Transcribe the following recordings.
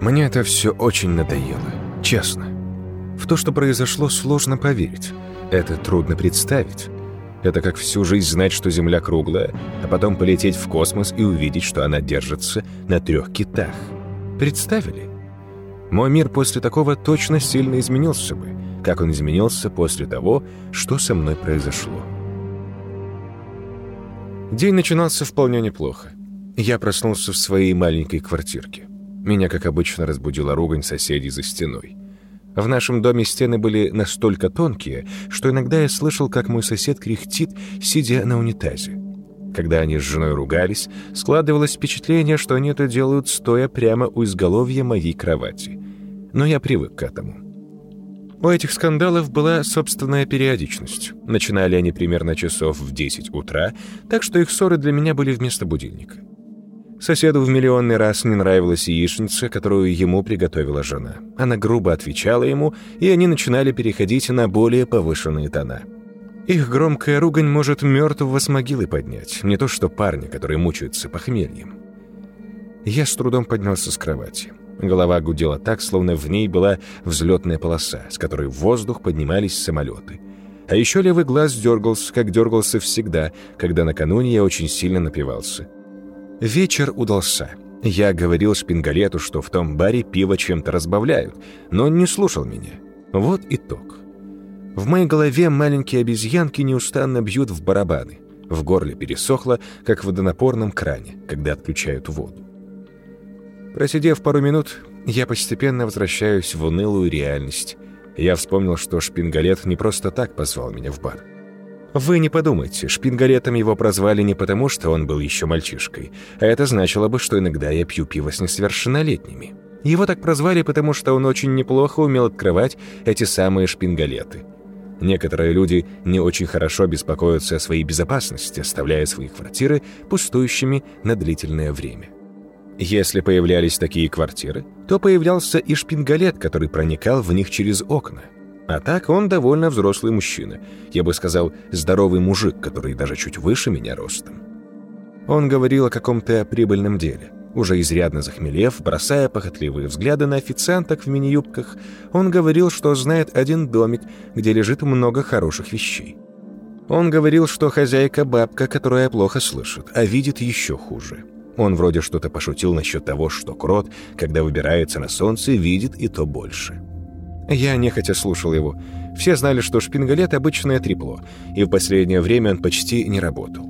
Мне это все очень надоело, честно. В то, что произошло, сложно поверить. Это трудно представить. Это как всю жизнь знать, что Земля круглая, а потом полететь в космос и увидеть, что она держится на трех китах. Представили? Мой мир после такого точно сильно изменился бы, как он изменился после того, что со мной произошло. День начинался вполне неплохо. Я проснулся в своей маленькой квартирке. Меня, как обычно, разбудила ругань соседей за стеной. В нашем доме стены были настолько тонкие, что иногда я слышал, как мой сосед кряхтит, сидя на унитазе. Когда они с женой ругались, складывалось впечатление, что они это делают, стоя прямо у изголовья моей кровати. Но я привык к этому. У этих скандалов была собственная периодичность. Начинали они примерно часов в 10 утра, так что их ссоры для меня были вместо будильника. Соседу в миллионный раз не нравилась яичница, которую ему приготовила жена. Она грубо отвечала ему, и они начинали переходить на более повышенные тона. Их громкая ругань может мертвого с могилы поднять, не то что парни, которые мучаются похмельем. Я с трудом поднялся с кровати. Голова гудела так, словно в ней была взлетная полоса, с которой в воздух поднимались самолеты. А еще левый глаз дергался, как дергался всегда, когда накануне я очень сильно напивался. Вечер удался. Я говорил Шпингалету, что в том баре пиво чем-то разбавляют, но он не слушал меня. Вот итог. В моей голове маленькие обезьянки неустанно бьют в барабаны. В горле пересохло, как в водонапорном кране, когда отключают воду. Просидев пару минут, я постепенно возвращаюсь в унылую реальность. Я вспомнил, что Шпингалет не просто так позвал меня в бар. Вы не подумайте, шпингалетом его прозвали не потому, что он был еще мальчишкой, а это значило бы, что иногда я пью пиво с несовершеннолетними. Его так прозвали, потому что он очень неплохо умел открывать эти самые шпингалеты. Некоторые люди не очень хорошо беспокоятся о своей безопасности, оставляя свои квартиры пустующими на длительное время. Если появлялись такие квартиры, то появлялся и шпингалет, который проникал в них через окна – а так он довольно взрослый мужчина. Я бы сказал, здоровый мужик, который даже чуть выше меня ростом. Он говорил о каком-то прибыльном деле. Уже изрядно захмелев, бросая похотливые взгляды на официанток в мини-юбках, он говорил, что знает один домик, где лежит много хороших вещей. Он говорил, что хозяйка бабка, которая плохо слышит, а видит еще хуже. Он вроде что-то пошутил насчет того, что крот, когда выбирается на солнце, видит и то больше. Я нехотя слушал его. Все знали, что шпингалет — обычное трепло, и в последнее время он почти не работал.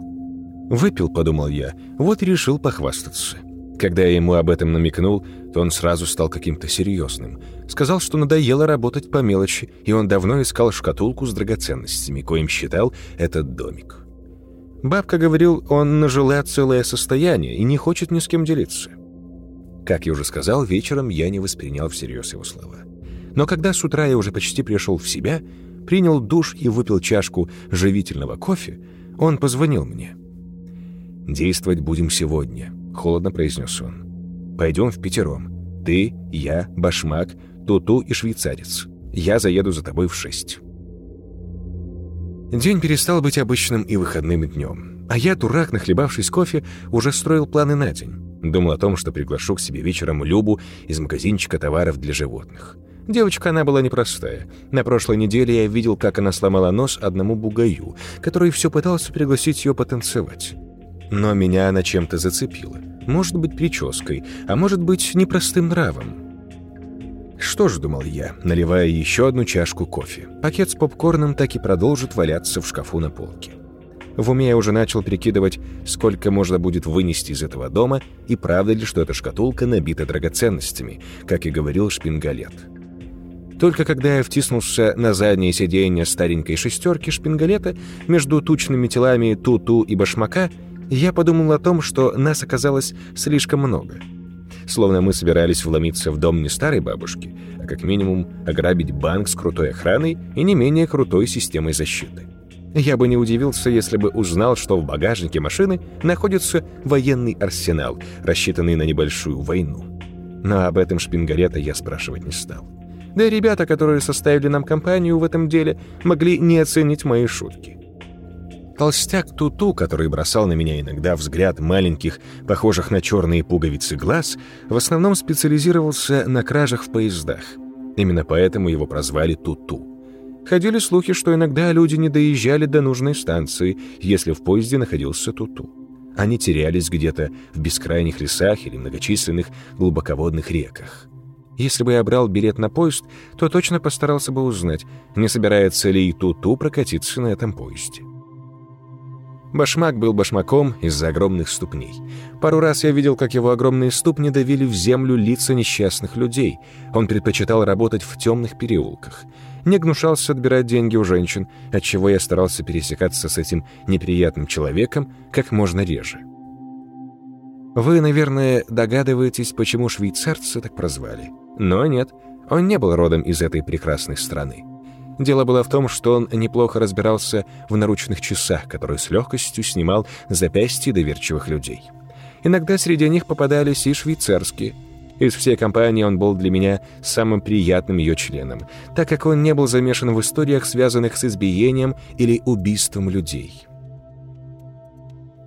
«Выпил», — подумал я, — вот решил похвастаться. Когда я ему об этом намекнул, то он сразу стал каким-то серьезным. Сказал, что надоело работать по мелочи, и он давно искал шкатулку с драгоценностями, коим считал этот домик. Бабка говорил, он нажила целое состояние и не хочет ни с кем делиться. Как я уже сказал, вечером я не воспринял всерьез его слова. Но когда с утра я уже почти пришел в себя, принял душ и выпил чашку живительного кофе, он позвонил мне. «Действовать будем сегодня», — холодно произнес он. «Пойдем в пятером. Ты, я, Башмак, Туту и швейцарец. Я заеду за тобой в шесть». День перестал быть обычным и выходным днем. А я, дурак, нахлебавшись кофе, уже строил планы на день. Думал о том, что приглашу к себе вечером Любу из магазинчика товаров для животных. Девочка она была непростая. На прошлой неделе я видел, как она сломала нос одному бугаю, который все пытался пригласить ее потанцевать. Но меня она чем-то зацепила. Может быть, прической, а может быть, непростым нравом. Что ж, думал я, наливая еще одну чашку кофе. Пакет с попкорном так и продолжит валяться в шкафу на полке. В уме я уже начал прикидывать, сколько можно будет вынести из этого дома, и правда ли, что эта шкатулка набита драгоценностями, как и говорил Шпингалет. Только когда я втиснулся на заднее сиденье старенькой шестерки шпингалета между тучными телами Туту и Башмака, я подумал о том, что нас оказалось слишком много. Словно мы собирались вломиться в дом не старой бабушки, а как минимум ограбить банк с крутой охраной и не менее крутой системой защиты. Я бы не удивился, если бы узнал, что в багажнике машины находится военный арсенал, рассчитанный на небольшую войну. Но об этом шпингалета я спрашивать не стал. Да и ребята, которые составили нам компанию в этом деле, могли не оценить мои шутки. Толстяк Туту, который бросал на меня иногда взгляд маленьких, похожих на черные пуговицы глаз, в основном специализировался на кражах в поездах. Именно поэтому его прозвали Туту. Ходили слухи, что иногда люди не доезжали до нужной станции, если в поезде находился Туту. Они терялись где-то в бескрайних лесах или многочисленных глубоководных реках. Если бы я брал билет на поезд, то точно постарался бы узнать, не собирается ли и Туту прокатиться на этом поезде. Башмак был башмаком из-за огромных ступней. Пару раз я видел, как его огромные ступни давили в землю лица несчастных людей. Он предпочитал работать в темных переулках. Не гнушался отбирать деньги у женщин, отчего я старался пересекаться с этим неприятным человеком как можно реже. Вы, наверное, догадываетесь, почему швейцарца так прозвали. Но нет, он не был родом из этой прекрасной страны. Дело было в том, что он неплохо разбирался в наручных часах, которые с легкостью снимал запястья доверчивых людей. Иногда среди них попадались и швейцарские. Из всей компании он был для меня самым приятным ее членом, так как он не был замешан в историях, связанных с избиением или убийством людей.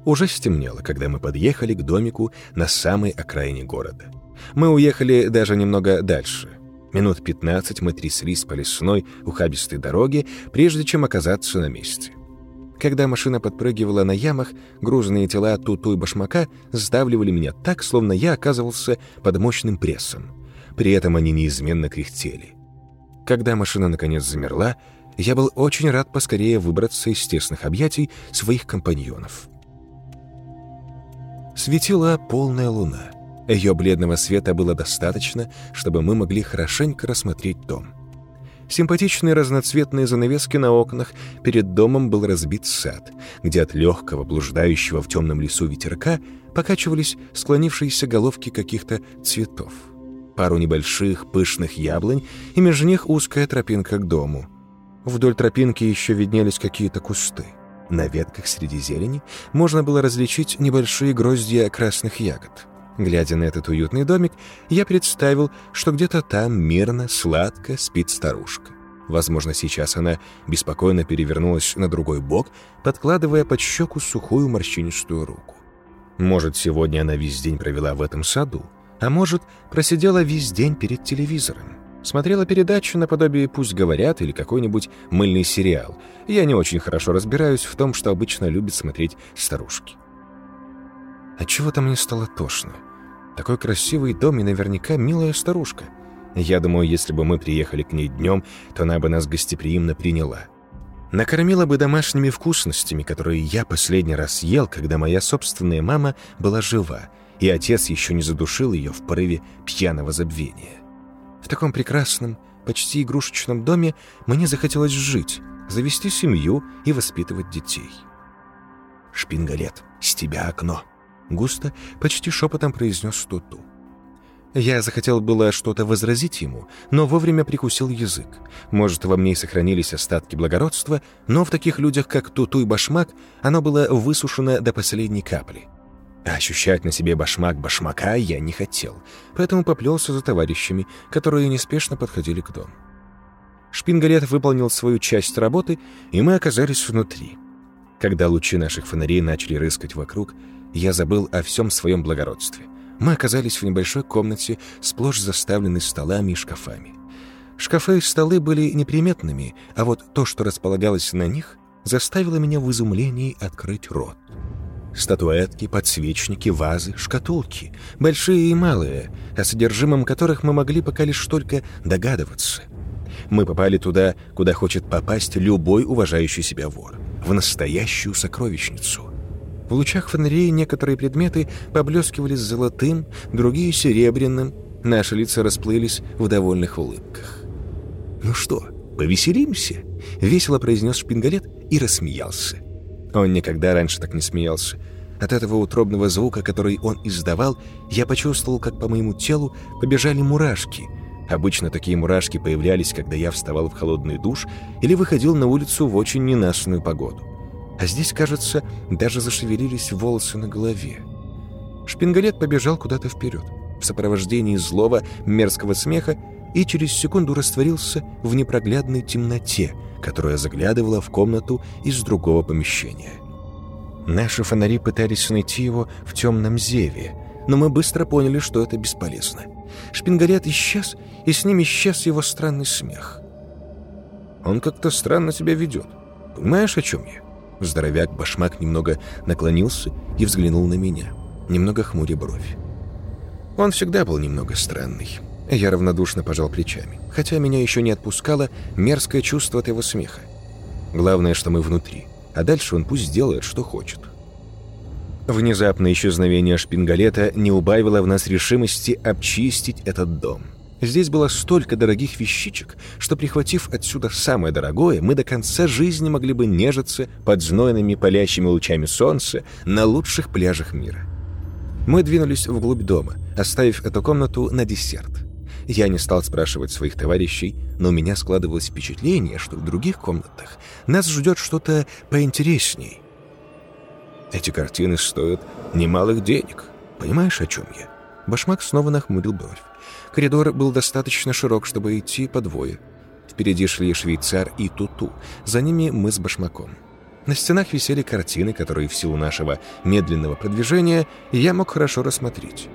Уже стемнело, когда мы подъехали к домику на самой окраине города. Мы уехали даже немного дальше — Минут пятнадцать мы тряслись по лесной, ухабистой дороге, прежде чем оказаться на месте. Когда машина подпрыгивала на ямах, грузные тела Туту и Башмака сдавливали меня так, словно я оказывался под мощным прессом. При этом они неизменно кряхтели. Когда машина наконец замерла, я был очень рад поскорее выбраться из тесных объятий своих компаньонов. Светила полная луна — ее бледного света было достаточно, чтобы мы могли хорошенько рассмотреть дом. Симпатичные разноцветные занавески на окнах, перед домом был разбит сад, где от легкого, блуждающего в темном лесу ветерка покачивались склонившиеся головки каких-то цветов. Пару небольших пышных яблонь, и между них узкая тропинка к дому. Вдоль тропинки еще виднелись какие-то кусты. На ветках среди зелени можно было различить небольшие гроздья красных ягод. Глядя на этот уютный домик, я представил, что где-то там мирно, сладко спит старушка. Возможно, сейчас она беспокойно перевернулась на другой бок, подкладывая под щеку сухую морщинистую руку. Может, сегодня она весь день провела в этом саду, а может, просидела весь день перед телевизором. Смотрела передачу наподобие «Пусть говорят» или какой-нибудь мыльный сериал. Я не очень хорошо разбираюсь в том, что обычно любят смотреть старушки. Отчего-то мне стало тошно. Такой красивый дом и наверняка милая старушка. Я думаю, если бы мы приехали к ней днем, то она бы нас гостеприимно приняла. Накормила бы домашними вкусностями, которые я последний раз ел, когда моя собственная мама была жива, и отец еще не задушил ее в порыве пьяного забвения. В таком прекрасном, почти игрушечном доме мне захотелось жить, завести семью и воспитывать детей. «Шпингалет, с тебя окно!» Густо, почти шепотом произнес Туту. Я захотел было что-то возразить ему, но вовремя прикусил язык. Может, во мне и сохранились остатки благородства, но в таких людях, как Туту и Башмак, оно было высушено до последней капли. А ощущать на себе башмак башмака я не хотел, поэтому поплелся за товарищами, которые неспешно подходили к дому. Шпингалет выполнил свою часть работы, и мы оказались внутри. Когда лучи наших фонарей начали рыскать вокруг, я забыл о всем своем благородстве. Мы оказались в небольшой комнате, сплошь заставленной столами и шкафами. Шкафы и столы были неприметными, а вот то, что располагалось на них, заставило меня в изумлении открыть рот. Статуэтки, подсвечники, вазы, шкатулки, большие и малые, о содержимом которых мы могли пока лишь только догадываться. Мы попали туда, куда хочет попасть любой уважающий себя вор, в настоящую сокровищницу. В лучах фонарей некоторые предметы поблескивали золотым, другие — серебряным. Наши лица расплылись в довольных улыбках. «Ну что, повеселимся?» — весело произнес Шпингалет и рассмеялся. Он никогда раньше так не смеялся. От этого утробного звука, который он издавал, я почувствовал, как по моему телу побежали мурашки. Обычно такие мурашки появлялись, когда я вставал в холодный душ или выходил на улицу в очень ненастную погоду а здесь, кажется, даже зашевелились волосы на голове. Шпингалет побежал куда-то вперед, в сопровождении злого, мерзкого смеха, и через секунду растворился в непроглядной темноте, которая заглядывала в комнату из другого помещения. Наши фонари пытались найти его в темном зеве, но мы быстро поняли, что это бесполезно. Шпингалет исчез, и с ним исчез его странный смех. Он как-то странно себя ведет. Понимаешь, о чем я? Здоровяк-башмак немного наклонился и взглянул на меня, немного хмуря бровь. Он всегда был немного странный. Я равнодушно пожал плечами, хотя меня еще не отпускало мерзкое чувство от его смеха. Главное, что мы внутри, а дальше он пусть делает, что хочет. Внезапное исчезновение шпингалета не убавило в нас решимости обчистить этот дом. Здесь было столько дорогих вещичек, что, прихватив отсюда самое дорогое, мы до конца жизни могли бы нежиться под знойными палящими лучами солнца на лучших пляжах мира. Мы двинулись вглубь дома, оставив эту комнату на десерт. Я не стал спрашивать своих товарищей, но у меня складывалось впечатление, что в других комнатах нас ждет что-то поинтересней. Эти картины стоят немалых денег. Понимаешь, о чем я? Башмак снова нахмурил бровь. Коридор был достаточно широк, чтобы идти по двое. Впереди шли швейцар и Туту, за ними мы с Башмаком. На стенах висели картины, которые в силу нашего медленного продвижения я мог хорошо рассмотреть.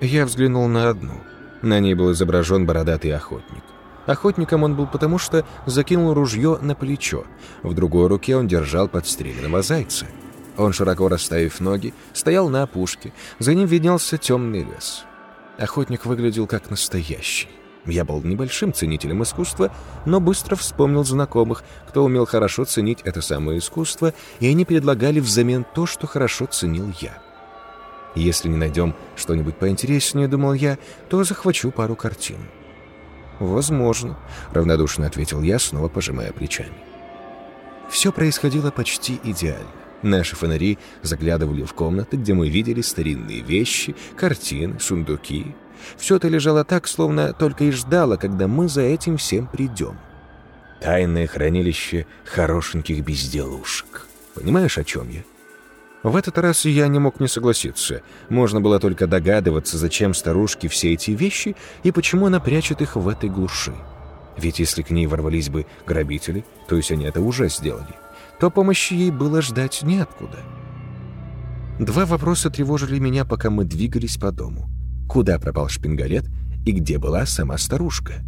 Я взглянул на одну. На ней был изображен бородатый охотник. Охотником он был потому, что закинул ружье на плечо. В другой руке он держал подстреленного зайца. Он, широко расставив ноги, стоял на опушке. За ним виднелся темный лес. Охотник выглядел как настоящий. Я был небольшим ценителем искусства, но быстро вспомнил знакомых, кто умел хорошо ценить это самое искусство, и они предлагали взамен то, что хорошо ценил я. Если не найдем что-нибудь поинтереснее, думал я, то захвачу пару картин. «Возможно», — равнодушно ответил я, снова пожимая плечами. Все происходило почти идеально. Наши фонари заглядывали в комнаты, где мы видели старинные вещи, картины, сундуки. Все это лежало так, словно только и ждало, когда мы за этим всем придем. Тайное хранилище хорошеньких безделушек. Понимаешь, о чем я? В этот раз я не мог не согласиться. Можно было только догадываться, зачем старушке все эти вещи и почему она прячет их в этой глуши. Ведь если к ней ворвались бы грабители, то есть они это уже сделали, то помощи ей было ждать неоткуда. Два вопроса тревожили меня, пока мы двигались по дому. Куда пропал шпингалет и где была сама старушка?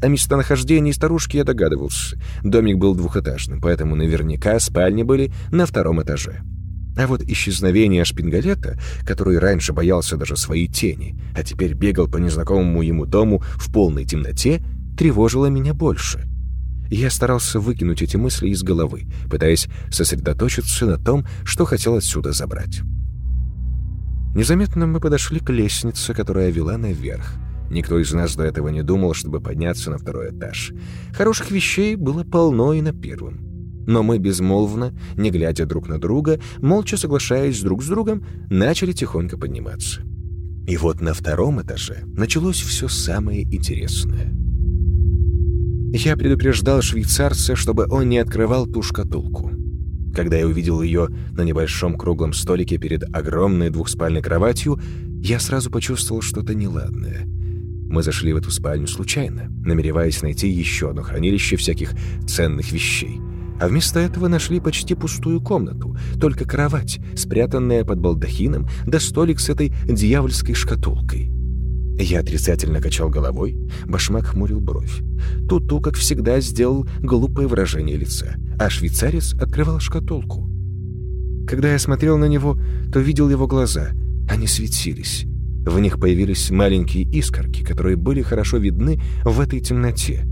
О местонахождении старушки я догадывался. Домик был двухэтажным, поэтому наверняка спальни были на втором этаже. А вот исчезновение шпингалета, который раньше боялся даже своей тени, а теперь бегал по незнакомому ему дому в полной темноте, тревожило меня больше. Я старался выкинуть эти мысли из головы, пытаясь сосредоточиться на том, что хотел отсюда забрать. Незаметно мы подошли к лестнице, которая вела наверх. Никто из нас до этого не думал, чтобы подняться на второй этаж. Хороших вещей было полно и на первом. Но мы безмолвно, не глядя друг на друга, молча соглашаясь друг с другом, начали тихонько подниматься. И вот на втором этаже началось все самое интересное — я предупреждал швейцарца, чтобы он не открывал ту шкатулку. Когда я увидел ее на небольшом круглом столике перед огромной двухспальной кроватью, я сразу почувствовал что-то неладное. Мы зашли в эту спальню случайно, намереваясь найти еще одно хранилище всяких ценных вещей. А вместо этого нашли почти пустую комнату, только кровать, спрятанная под балдахином, да столик с этой дьявольской шкатулкой. Я отрицательно качал головой, башмак хмурил бровь. Туту, как всегда, сделал глупое выражение лица, а швейцарец открывал шкатулку. Когда я смотрел на него, то видел его глаза. Они светились. В них появились маленькие искорки, которые были хорошо видны в этой темноте.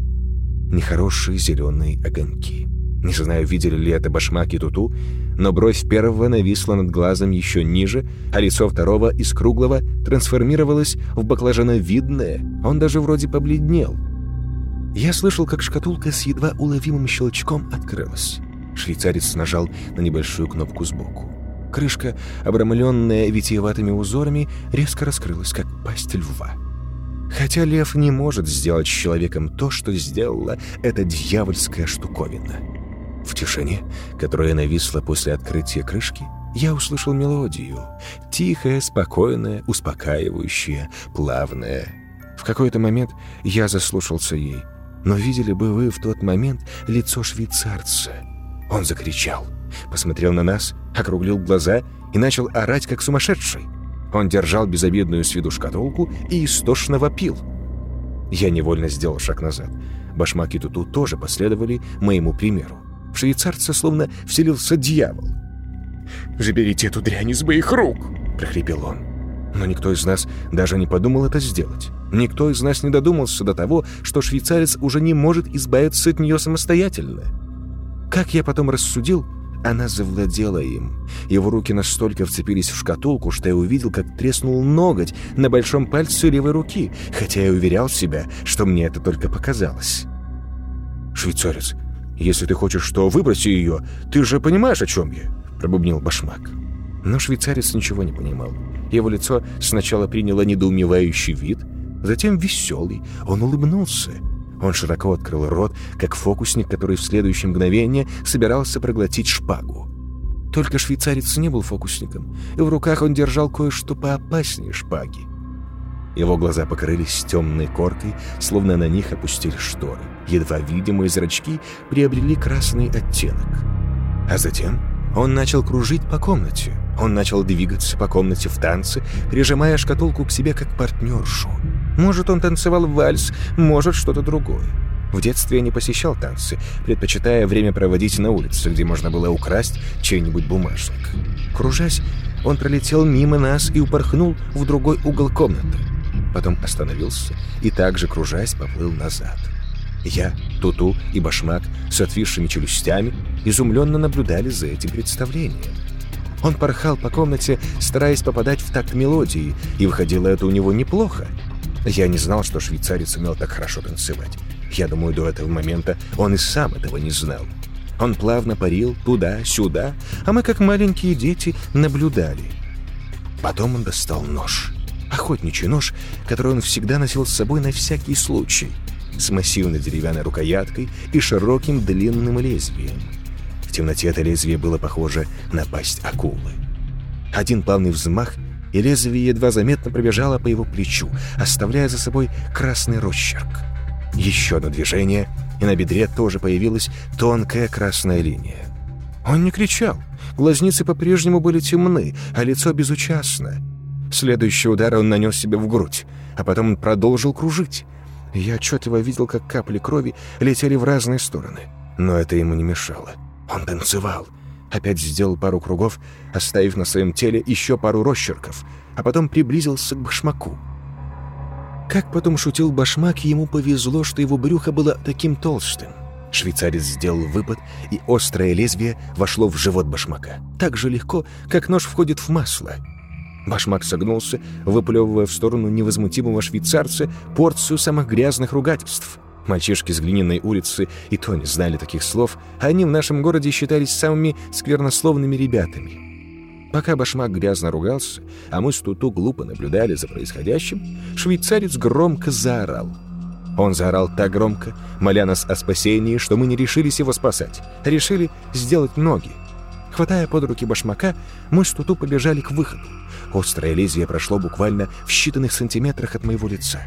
Нехорошие зеленые огоньки. Не знаю, видели ли это башмак и туту, но бровь первого нависла над глазом еще ниже, а лицо второго из круглого трансформировалось в баклажановидное. Он даже вроде побледнел. Я слышал, как шкатулка с едва уловимым щелчком открылась. Швейцарец нажал на небольшую кнопку сбоку. Крышка, обрамленная витиеватыми узорами, резко раскрылась, как пасть льва. Хотя лев не может сделать с человеком то, что сделала эта дьявольская штуковина. В тишине, которая нависла после открытия крышки, я услышал мелодию. Тихая, спокойная, успокаивающая, плавная. В какой-то момент я заслушался ей. Но видели бы вы в тот момент лицо швейцарца. Он закричал — посмотрел на нас, округлил глаза и начал орать, как сумасшедший. Он держал безобидную с виду шкатулку и истошно вопил. Я невольно сделал шаг назад. Башмак и Туту тоже последовали моему примеру. В швейцарца словно вселился дьявол. «Заберите эту дрянь из моих рук!» — прохрипел он. Но никто из нас даже не подумал это сделать. Никто из нас не додумался до того, что швейцарец уже не может избавиться от нее самостоятельно. Как я потом рассудил, она завладела им. Его руки настолько вцепились в шкатулку, что я увидел, как треснул ноготь на большом пальце левой руки, хотя я уверял себя, что мне это только показалось. «Швейцарец, если ты хочешь, что выброси ее, ты же понимаешь, о чем я?» — пробубнил башмак. Но швейцарец ничего не понимал. Его лицо сначала приняло недоумевающий вид, затем веселый. Он улыбнулся. Он широко открыл рот, как фокусник, который в следующее мгновение собирался проглотить шпагу. Только швейцарец не был фокусником, и в руках он держал кое-что поопаснее шпаги. Его глаза покрылись темной коркой, словно на них опустили шторы. Едва видимые зрачки приобрели красный оттенок. А затем он начал кружить по комнате. Он начал двигаться по комнате в танце, прижимая шкатулку к себе как партнершу. Может, он танцевал вальс, может, что-то другое. В детстве я не посещал танцы, предпочитая время проводить на улице, где можно было украсть чей-нибудь бумажник. Кружась, он пролетел мимо нас и упорхнул в другой угол комнаты. Потом остановился и также, кружась, поплыл назад. Я, Туту и Башмак с отвисшими челюстями изумленно наблюдали за этим представлением. Он порхал по комнате, стараясь попадать в такт мелодии, и выходило это у него неплохо. Я не знал, что швейцарец умел так хорошо танцевать. Я думаю, до этого момента он и сам этого не знал. Он плавно парил туда-сюда, а мы, как маленькие дети, наблюдали. Потом он достал нож. Охотничий нож, который он всегда носил с собой на всякий случай, с массивной деревянной рукояткой и широким длинным лезвием. В темноте это лезвие было похоже на пасть акулы. Один плавный взмах, и лезвие едва заметно пробежало по его плечу, оставляя за собой красный росчерк. Еще одно движение, и на бедре тоже появилась тонкая красная линия. Он не кричал. Глазницы по-прежнему были темны, а лицо безучастно. Следующий удар он нанес себе в грудь, а потом продолжил кружить. Я отчетливо видел, как капли крови летели в разные стороны. Но это ему не мешало. Он танцевал, опять сделал пару кругов, оставив на своем теле еще пару росчерков, а потом приблизился к башмаку. Как потом шутил башмак, ему повезло, что его брюхо было таким толстым. Швейцарец сделал выпад, и острое лезвие вошло в живот башмака. Так же легко, как нож входит в масло. Башмак согнулся, выплевывая в сторону невозмутимого швейцарца порцию самых грязных ругательств — Мальчишки с глиняной улицы и то не знали таких слов, а они в нашем городе считались самыми сквернословными ребятами. Пока башмак грязно ругался, а мы с Туту глупо наблюдали за происходящим, швейцарец громко заорал. Он заорал так громко, моля нас о спасении, что мы не решились его спасать, а решили сделать ноги. Хватая под руки башмака, мы с Туту побежали к выходу. Острое лезвие прошло буквально в считанных сантиметрах от моего лица.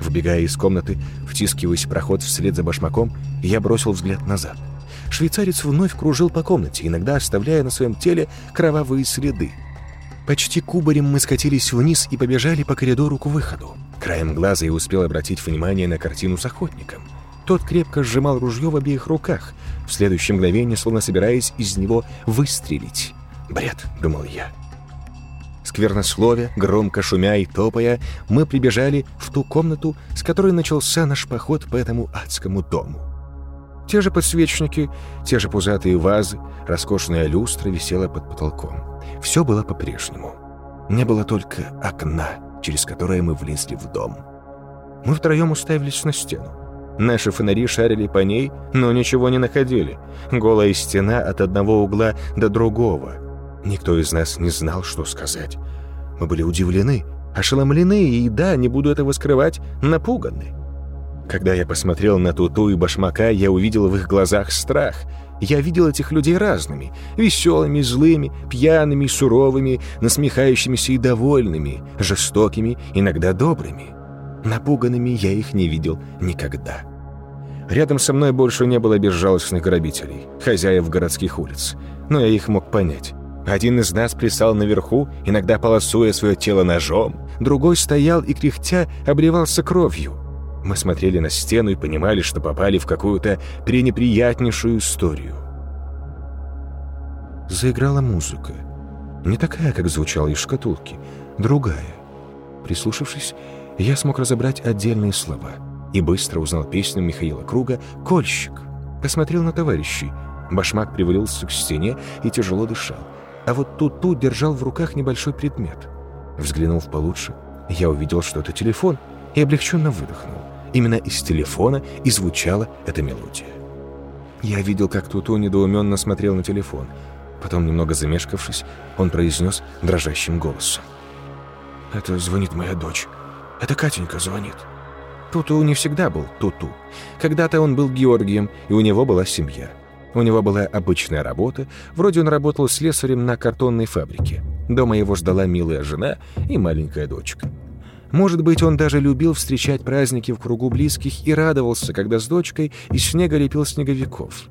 Вбегая из комнаты, втискиваясь в проход вслед за башмаком, я бросил взгляд назад. Швейцарец вновь кружил по комнате, иногда оставляя на своем теле кровавые следы. Почти кубарем мы скатились вниз и побежали по коридору к выходу. Краем глаза я успел обратить внимание на картину с охотником. Тот крепко сжимал ружье в обеих руках, в следующее мгновение словно собираясь из него выстрелить. «Бред», — думал я сквернословия, громко шумя и топая, мы прибежали в ту комнату, с которой начался наш поход по этому адскому дому. Те же подсвечники, те же пузатые вазы, роскошная люстра висела под потолком. Все было по-прежнему. Не было только окна, через которое мы влезли в дом. Мы втроем уставились на стену. Наши фонари шарили по ней, но ничего не находили. Голая стена от одного угла до другого — Никто из нас не знал, что сказать. Мы были удивлены, ошеломлены и, да, не буду этого скрывать, напуганы. Когда я посмотрел на Туту и Башмака, я увидел в их глазах страх. Я видел этих людей разными, веселыми, злыми, пьяными, суровыми, насмехающимися и довольными, жестокими, иногда добрыми. Напуганными я их не видел никогда. Рядом со мной больше не было безжалостных грабителей, хозяев городских улиц. Но я их мог понять. Один из нас плясал наверху, иногда полосуя свое тело ножом, другой стоял и, кряхтя, обливался кровью. Мы смотрели на стену и понимали, что попали в какую-то пренеприятнейшую историю. Заиграла музыка. Не такая, как звучала из шкатулки, другая. Прислушавшись, я смог разобрать отдельные слова и быстро узнал песню Михаила Круга «Кольщик». Посмотрел на товарищей. Башмак привалился к стене и тяжело дышал. А вот Туту держал в руках небольшой предмет. Взглянув получше, я увидел, что это телефон, и облегченно выдохнул. Именно из телефона и звучала эта мелодия. Я видел, как Туту недоуменно смотрел на телефон. Потом, немного замешкавшись, он произнес дрожащим голосом. «Это звонит моя дочь. Это Катенька звонит». Туту не всегда был Туту. Когда-то он был Георгием, и у него была семья. У него была обычная работа, вроде он работал слесарем на картонной фабрике. Дома его ждала милая жена и маленькая дочка. Может быть, он даже любил встречать праздники в кругу близких и радовался, когда с дочкой из снега лепил снеговиков.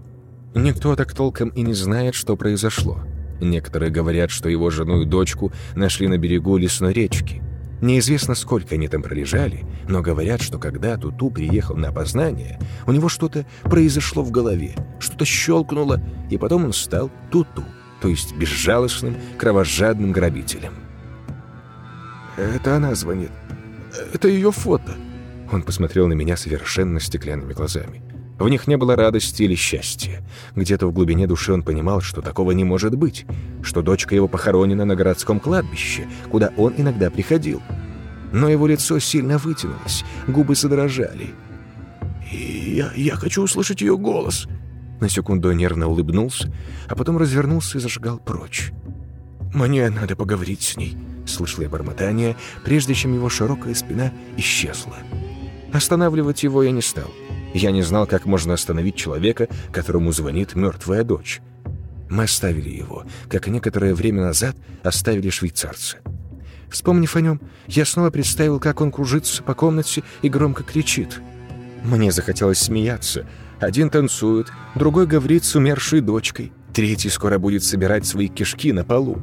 Никто так толком и не знает, что произошло. Некоторые говорят, что его жену и дочку нашли на берегу лесной речки. Неизвестно, сколько они там пролежали, но говорят, что когда Туту приехал на опознание, у него что-то произошло в голове, что-то щелкнуло, и потом он стал Туту, то есть безжалостным, кровожадным грабителем. «Это она звонит. Это ее фото». Он посмотрел на меня совершенно стеклянными глазами. В них не было радости или счастья. Где-то в глубине души он понимал, что такого не может быть, что дочка его похоронена на городском кладбище, куда он иногда приходил. Но его лицо сильно вытянулось, губы задрожали. «Я, я хочу услышать ее голос!» На секунду нервно улыбнулся, а потом развернулся и зажигал прочь. «Мне надо поговорить с ней», — слышал я бормотание, прежде чем его широкая спина исчезла. Останавливать его я не стал. Я не знал, как можно остановить человека, которому звонит мертвая дочь. Мы оставили его, как некоторое время назад оставили швейцарца. Вспомнив о нем, я снова представил, как он кружится по комнате и громко кричит. Мне захотелось смеяться. Один танцует, другой говорит с умершей дочкой, третий скоро будет собирать свои кишки на полу.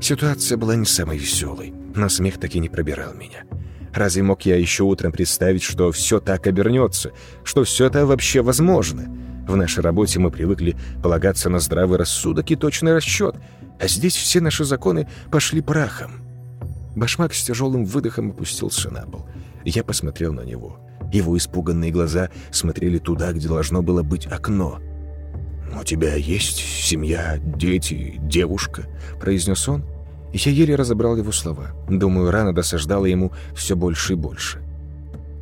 Ситуация была не самой веселой, но смех таки не пробирал меня. Разве мог я еще утром представить, что все так обернется, что все это вообще возможно? В нашей работе мы привыкли полагаться на здравый рассудок и точный расчет, а здесь все наши законы пошли прахом. Башмак с тяжелым выдохом опустился на пол. Я посмотрел на него. Его испуганные глаза смотрели туда, где должно было быть окно. «У тебя есть семья, дети, девушка?» — произнес он. Я еле разобрал его слова. Думаю, рана досаждала ему все больше и больше.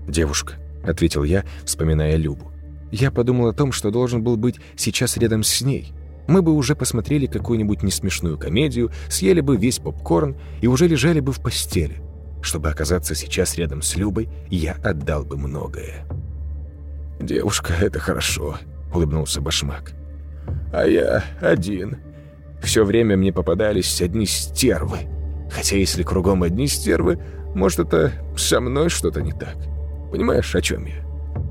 «Девушка», — ответил я, вспоминая Любу. Я подумал о том, что должен был быть сейчас рядом с ней. Мы бы уже посмотрели какую-нибудь несмешную комедию, съели бы весь попкорн и уже лежали бы в постели. Чтобы оказаться сейчас рядом с Любой, я отдал бы многое. «Девушка, это хорошо», — улыбнулся Башмак. «А я один. Все время мне попадались одни стервы. Хотя если кругом одни стервы, может, это со мной что-то не так. Понимаешь, о чем я?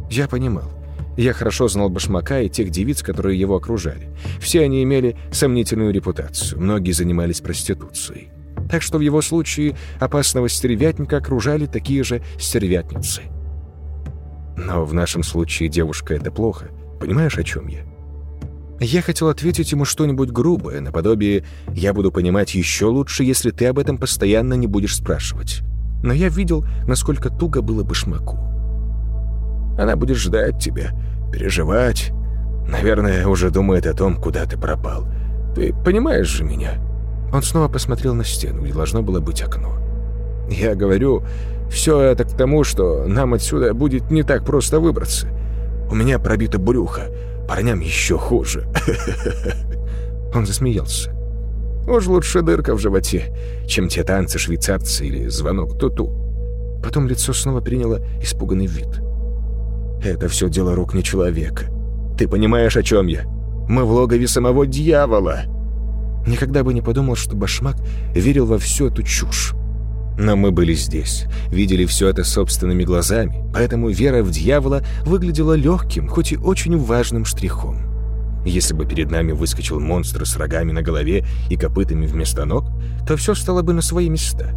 Я понимал. Я хорошо знал Башмака и тех девиц, которые его окружали. Все они имели сомнительную репутацию, многие занимались проституцией. Так что в его случае опасного стервятника окружали такие же стервятницы. Но в нашем случае девушка — это плохо. Понимаешь, о чем я? Я хотел ответить ему что-нибудь грубое, наподобие «я буду понимать еще лучше, если ты об этом постоянно не будешь спрашивать». Но я видел, насколько туго было башмаку. Она будет ждать тебя, переживать. Наверное, уже думает о том, куда ты пропал. Ты понимаешь же меня?» Он снова посмотрел на стену, где должно было быть окно. «Я говорю, все это к тому, что нам отсюда будет не так просто выбраться. У меня пробито брюхо, Парням еще хуже. Он засмеялся. Уж лучше дырка в животе, чем те танцы швейцарца или звонок туту. Потом лицо снова приняло испуганный вид. Это все дело рук не человека. Ты понимаешь, о чем я? Мы в логове самого дьявола. Никогда бы не подумал, что Башмак верил во всю эту чушь. Но мы были здесь, видели все это собственными глазами, поэтому вера в дьявола выглядела легким, хоть и очень важным штрихом. Если бы перед нами выскочил монстр с рогами на голове и копытами вместо ног, то все стало бы на свои места.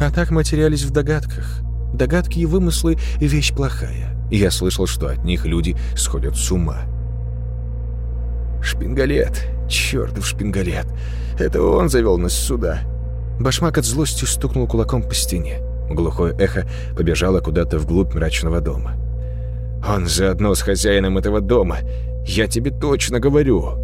А так мы терялись в догадках. Догадки и вымыслы — вещь плохая. Я слышал, что от них люди сходят с ума. «Шпингалет! Чертов шпингалет! Это он завел нас сюда!» Башмак от злости стукнул кулаком по стене. Глухое эхо побежало куда-то вглубь мрачного дома. «Он заодно с хозяином этого дома! Я тебе точно говорю!»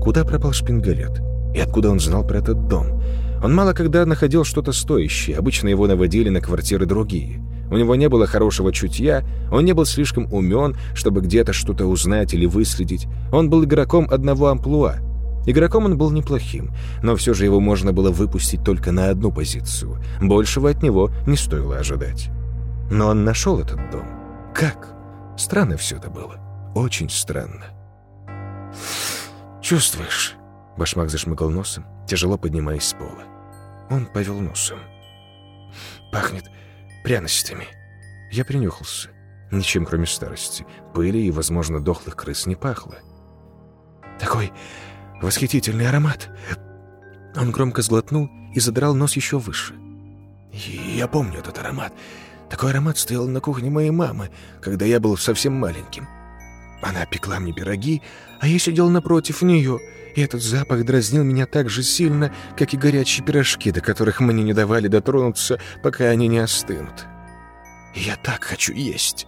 Куда пропал шпингалет? И откуда он знал про этот дом? Он мало когда находил что-то стоящее, обычно его наводили на квартиры другие. У него не было хорошего чутья, он не был слишком умен, чтобы где-то что-то узнать или выследить. Он был игроком одного амплуа — Игроком он был неплохим, но все же его можно было выпустить только на одну позицию. Большего от него не стоило ожидать. Но он нашел этот дом. Как? Странно все это было. Очень странно. «Чувствуешь?» Башмак зашмыгал носом, тяжело поднимаясь с пола. Он повел носом. «Пахнет пряностями». Я принюхался. Ничем, кроме старости. Пыли и, возможно, дохлых крыс не пахло. «Такой Восхитительный аромат. Он громко сглотнул и задрал нос еще выше. Я помню этот аромат. Такой аромат стоял на кухне моей мамы, когда я был совсем маленьким. Она пекла мне пироги, а я сидел напротив нее, и этот запах дразнил меня так же сильно, как и горячие пирожки, до которых мне не давали дотронуться, пока они не остынут. «Я так хочу есть!»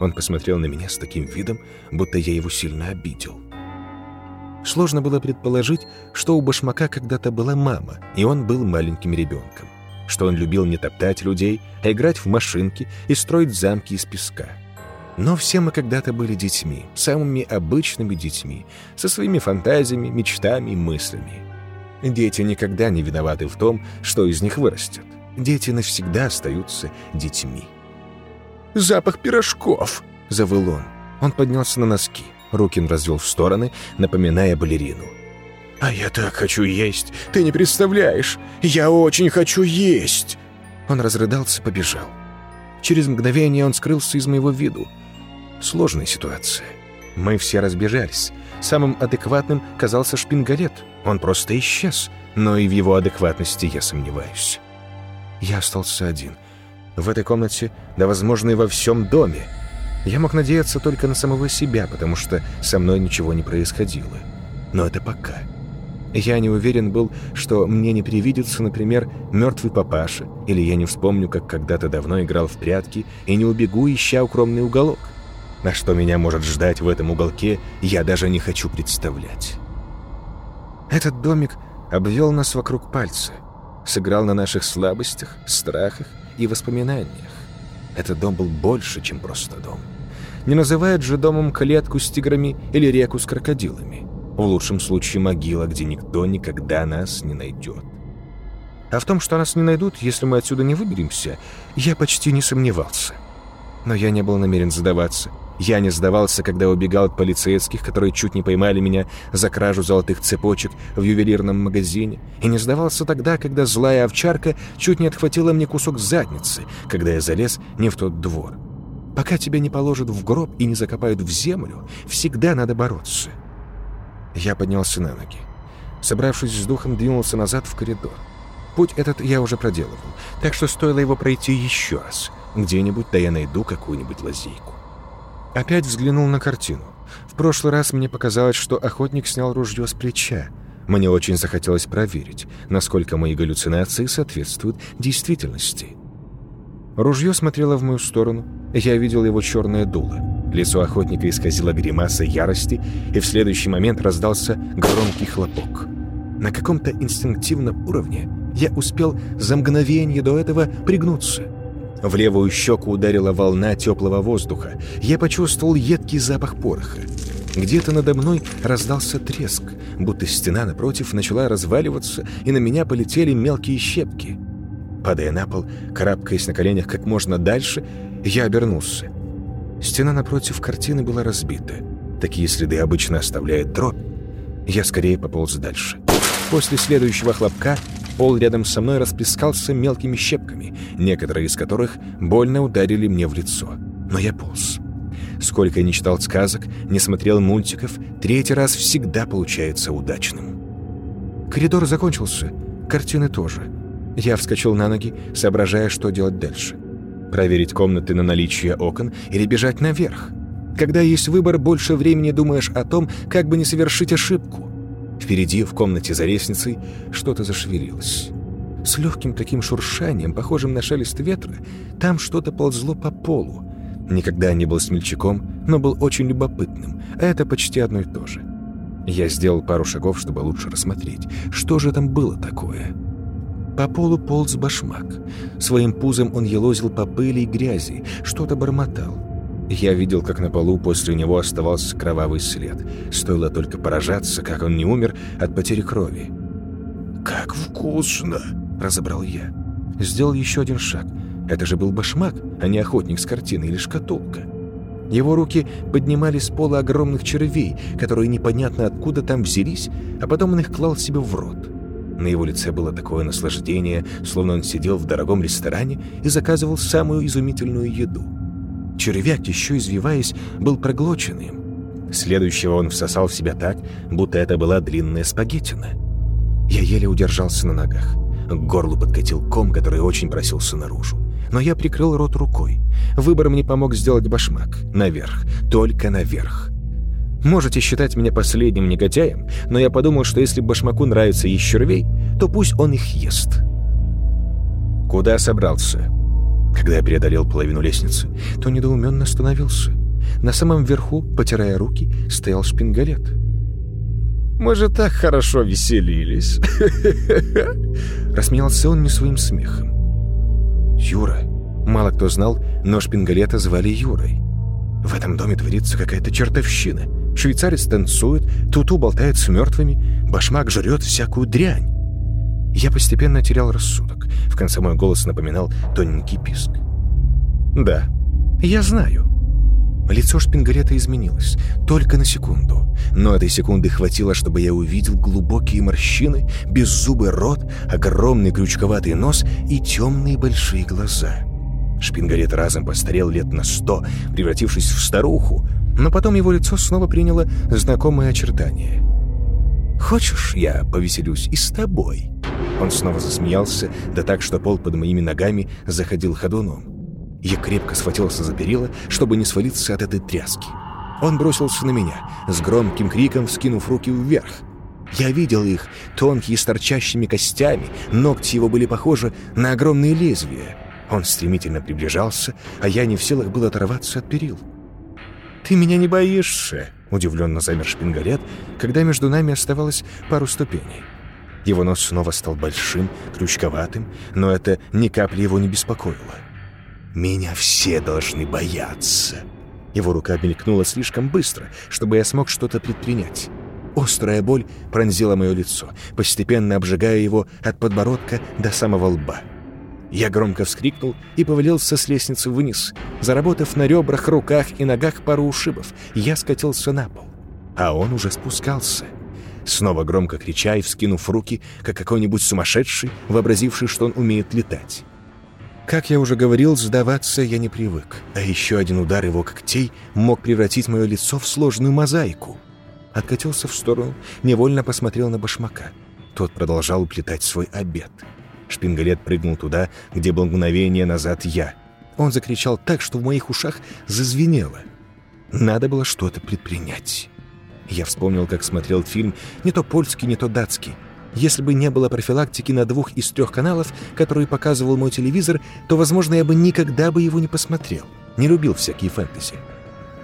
Он посмотрел на меня с таким видом, будто я его сильно обидел. Сложно было предположить, что у Башмака когда-то была мама, и он был маленьким ребенком. Что он любил не топтать людей, а играть в машинки и строить замки из песка. Но все мы когда-то были детьми, самыми обычными детьми, со своими фантазиями, мечтами и мыслями. Дети никогда не виноваты в том, что из них вырастет. Дети навсегда остаются детьми. «Запах пирожков!» — завыл он. Он поднялся на носки. Руки он развел в стороны, напоминая балерину. «А я так хочу есть! Ты не представляешь! Я очень хочу есть!» Он разрыдался, побежал. Через мгновение он скрылся из моего виду. Сложная ситуация. Мы все разбежались. Самым адекватным казался шпингалет. Он просто исчез, но и в его адекватности я сомневаюсь. Я остался один. В этой комнате, да, возможно, и во всем доме. Я мог надеяться только на самого себя, потому что со мной ничего не происходило. Но это пока. Я не уверен был, что мне не привидится, например, мертвый папаша, или я не вспомню, как когда-то давно играл в прятки и не убегу, ища укромный уголок. На что меня может ждать в этом уголке, я даже не хочу представлять. Этот домик обвел нас вокруг пальца, сыграл на наших слабостях, страхах и воспоминаниях. Этот дом был больше, чем просто дом. Не называют же домом клетку с тиграми или реку с крокодилами. В лучшем случае могила, где никто никогда нас не найдет. А в том, что нас не найдут, если мы отсюда не выберемся, я почти не сомневался. Но я не был намерен сдаваться. Я не сдавался, когда убегал от полицейских, которые чуть не поймали меня за кражу золотых цепочек в ювелирном магазине, и не сдавался тогда, когда злая овчарка чуть не отхватила мне кусок задницы, когда я залез не в тот двор. Пока тебя не положат в гроб и не закопают в землю, всегда надо бороться. Я поднялся на ноги. Собравшись с духом, двинулся назад в коридор. Путь этот я уже проделывал, так что стоило его пройти еще раз. Где-нибудь, да я найду какую-нибудь лазейку. Опять взглянул на картину. В прошлый раз мне показалось, что охотник снял ружье с плеча. Мне очень захотелось проверить, насколько мои галлюцинации соответствуют действительности. Ружье смотрело в мою сторону. Я видел его черное дуло. Лицо охотника исказило гримаса ярости, и в следующий момент раздался громкий хлопок. На каком-то инстинктивном уровне я успел за мгновение до этого пригнуться. В левую щеку ударила волна теплого воздуха. Я почувствовал едкий запах пороха. Где-то надо мной раздался треск, будто стена напротив начала разваливаться, и на меня полетели мелкие щепки. Падая на пол, карабкаясь на коленях как можно дальше, я обернулся. Стена напротив картины была разбита. Такие следы обычно оставляет дробь. Я скорее пополз дальше. После следующего хлопка Пол рядом со мной расплескался мелкими щепками, некоторые из которых больно ударили мне в лицо. Но я полз. Сколько я не читал сказок, не смотрел мультиков, третий раз всегда получается удачным. Коридор закончился, картины тоже. Я вскочил на ноги, соображая, что делать дальше. Проверить комнаты на наличие окон или бежать наверх. Когда есть выбор, больше времени думаешь о том, как бы не совершить ошибку. Впереди, в комнате за лестницей, что-то зашевелилось. С легким таким шуршанием, похожим на шелест ветра, там что-то ползло по полу. Никогда не был смельчаком, но был очень любопытным, а это почти одно и то же. Я сделал пару шагов, чтобы лучше рассмотреть, что же там было такое. По полу полз башмак. Своим пузом он елозил по пыли и грязи, что-то бормотал. Я видел, как на полу после него оставался кровавый след. Стоило только поражаться, как он не умер от потери крови. «Как вкусно!» — разобрал я. Сделал еще один шаг. Это же был башмак, а не охотник с картины или шкатулка. Его руки поднимали с пола огромных червей, которые непонятно откуда там взялись, а потом он их клал себе в рот. На его лице было такое наслаждение, словно он сидел в дорогом ресторане и заказывал самую изумительную еду. Червяк, еще извиваясь, был проглоченным. Следующего он всосал в себя так, будто это была длинная спагеттина. Я еле удержался на ногах. К горлу подкатил ком, который очень просился наружу. Но я прикрыл рот рукой. Выбор мне помог сделать башмак. Наверх. Только наверх. Можете считать меня последним негодяем, но я подумал, что если башмаку нравится есть червей, то пусть он их ест. Куда собрался? Когда я преодолел половину лестницы, то недоуменно остановился. На самом верху, потирая руки, стоял шпингалет. «Мы же так хорошо веселились!» Рассмеялся он не своим смехом. «Юра!» Мало кто знал, но шпингалета звали Юрой. В этом доме творится какая-то чертовщина. Швейцарец танцует, Туту болтает с мертвыми, башмак жрет всякую дрянь. Я постепенно терял рассудок. В конце мой голос напоминал тоненький писк. «Да, я знаю». Лицо шпингалета изменилось, только на секунду. Но этой секунды хватило, чтобы я увидел глубокие морщины, беззубый рот, огромный крючковатый нос и темные большие глаза. Шпингалет разом постарел лет на сто, превратившись в старуху, но потом его лицо снова приняло знакомые очертания. «Хочешь, я повеселюсь и с тобой?» Он снова засмеялся, да так, что пол под моими ногами заходил ходуном. Я крепко схватился за перила, чтобы не свалиться от этой тряски. Он бросился на меня, с громким криком вскинув руки вверх. Я видел их, тонкие с торчащими костями, ногти его были похожи на огромные лезвия. Он стремительно приближался, а я не в силах был оторваться от перил. «Ты меня не боишься?» — удивленно замер шпингалет, когда между нами оставалось пару ступеней. Его нос снова стал большим, крючковатым, но это ни капли его не беспокоило. «Меня все должны бояться!» Его рука мелькнула слишком быстро, чтобы я смог что-то предпринять. Острая боль пронзила мое лицо, постепенно обжигая его от подбородка до самого лба. Я громко вскрикнул и повалился с лестницы вниз. Заработав на ребрах, руках и ногах пару ушибов, я скатился на пол. А он уже спускался снова громко крича и вскинув руки, как какой-нибудь сумасшедший, вообразивший, что он умеет летать. Как я уже говорил, сдаваться я не привык, а еще один удар его когтей мог превратить мое лицо в сложную мозаику. Откатился в сторону, невольно посмотрел на башмака. Тот продолжал уплетать свой обед. Шпингалет прыгнул туда, где был мгновение назад я. Он закричал так, что в моих ушах зазвенело. Надо было что-то предпринять. Я вспомнил, как смотрел фильм не то польский, не то датский. Если бы не было профилактики на двух из трех каналов, которые показывал мой телевизор, то, возможно, я бы никогда бы его не посмотрел. Не любил всякие фэнтези.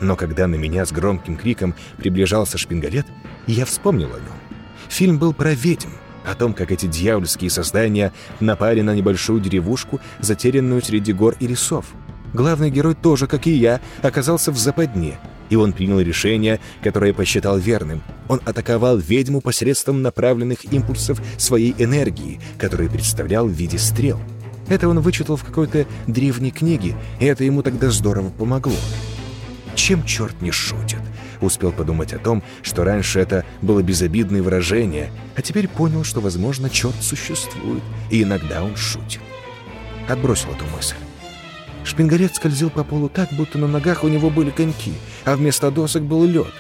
Но когда на меня с громким криком приближался шпингалет, я вспомнил о нем. Фильм был про ведьм, о том, как эти дьявольские создания напали на небольшую деревушку, затерянную среди гор и лесов. Главный герой тоже, как и я, оказался в западне — и он принял решение, которое посчитал верным. Он атаковал ведьму посредством направленных импульсов своей энергии, которые представлял в виде стрел. Это он вычитал в какой-то древней книге, и это ему тогда здорово помогло. Чем черт не шутит? Успел подумать о том, что раньше это было безобидное выражение, а теперь понял, что, возможно, черт существует, и иногда он шутит. Отбросил эту мысль. Шпингарет скользил по полу так, будто на ногах у него были коньки, а вместо досок был лед.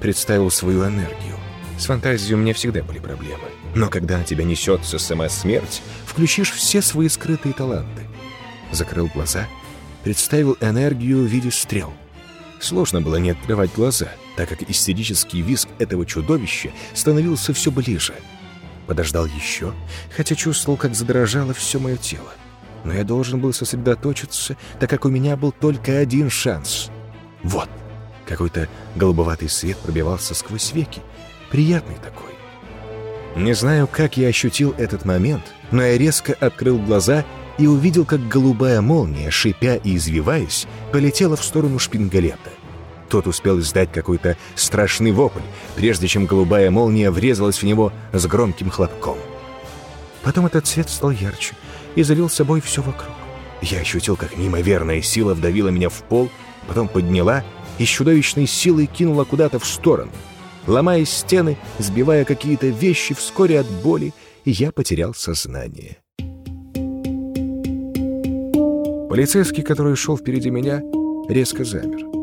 Представил свою энергию. С фантазией у меня всегда были проблемы. Но когда на тебя несется сама смерть, включишь все свои скрытые таланты. Закрыл глаза, представил энергию в виде стрел. Сложно было не открывать глаза, так как истерический визг этого чудовища становился все ближе. Подождал еще, хотя чувствовал, как задрожало все мое тело. Но я должен был сосредоточиться, так как у меня был только один шанс. Вот. Какой-то голубоватый свет пробивался сквозь веки. Приятный такой. Не знаю, как я ощутил этот момент, но я резко открыл глаза и увидел, как голубая молния, шипя и извиваясь, полетела в сторону шпингалета. Тот успел издать какой-то страшный вопль, прежде чем голубая молния врезалась в него с громким хлопком. Потом этот свет стал ярче и залил собой все вокруг. Я ощутил, как неимоверная сила вдавила меня в пол, потом подняла и с чудовищной силой кинула куда-то в сторону. Ломая стены, сбивая какие-то вещи, вскоре от боли, я потерял сознание. Полицейский, который шел впереди меня, резко замер.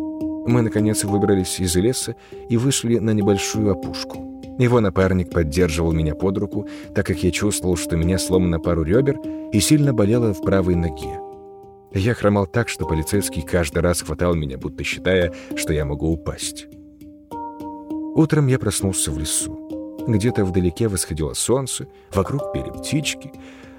Мы, наконец, выбрались из леса и вышли на небольшую опушку. Его напарник поддерживал меня под руку, так как я чувствовал, что меня сломано пару ребер и сильно болело в правой ноге. Я хромал так, что полицейский каждый раз хватал меня, будто считая, что я могу упасть. Утром я проснулся в лесу. Где-то вдалеке восходило солнце, вокруг пели птички,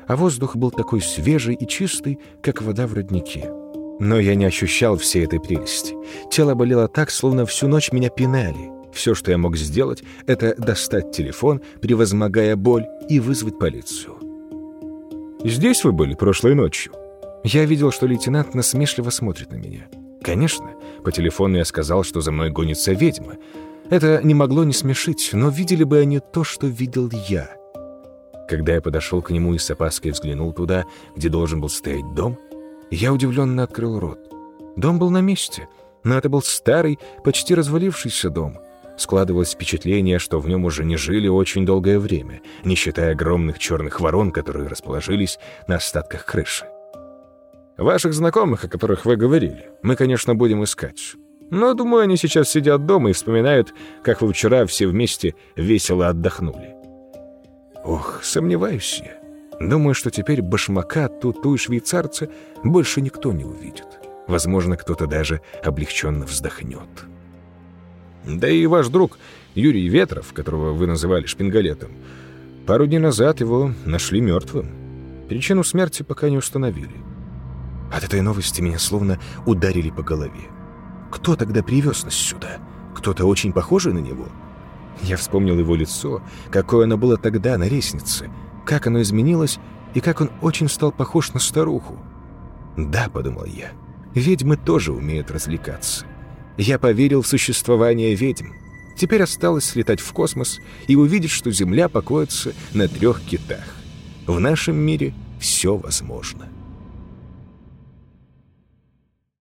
а воздух был такой свежий и чистый, как вода в роднике. Но я не ощущал всей этой прелести. Тело болело так, словно всю ночь меня пинали. Все, что я мог сделать, это достать телефон, превозмогая боль, и вызвать полицию. «Здесь вы были прошлой ночью?» Я видел, что лейтенант насмешливо смотрит на меня. Конечно, по телефону я сказал, что за мной гонится ведьма, это не могло не смешить, но видели бы они то, что видел я. Когда я подошел к нему и с опаской взглянул туда, где должен был стоять дом, я удивленно открыл рот. Дом был на месте, но это был старый, почти развалившийся дом. Складывалось впечатление, что в нем уже не жили очень долгое время, не считая огромных черных ворон, которые расположились на остатках крыши. «Ваших знакомых, о которых вы говорили, мы, конечно, будем искать. Но, думаю, они сейчас сидят дома и вспоминают, как вы вчера все вместе весело отдохнули. Ох, сомневаюсь я. Думаю, что теперь башмака, туту и швейцарца больше никто не увидит. Возможно, кто-то даже облегченно вздохнет. Да и ваш друг Юрий Ветров, которого вы называли шпингалетом, пару дней назад его нашли мертвым. Причину смерти пока не установили. От этой новости меня словно ударили по голове. Кто тогда привез нас сюда? Кто-то очень похожий на него? Я вспомнил его лицо, какое оно было тогда на лестнице, как оно изменилось и как он очень стал похож на старуху. «Да», — подумал я, — «ведьмы тоже умеют развлекаться». Я поверил в существование ведьм. Теперь осталось слетать в космос и увидеть, что Земля покоится на трех китах. В нашем мире все возможно.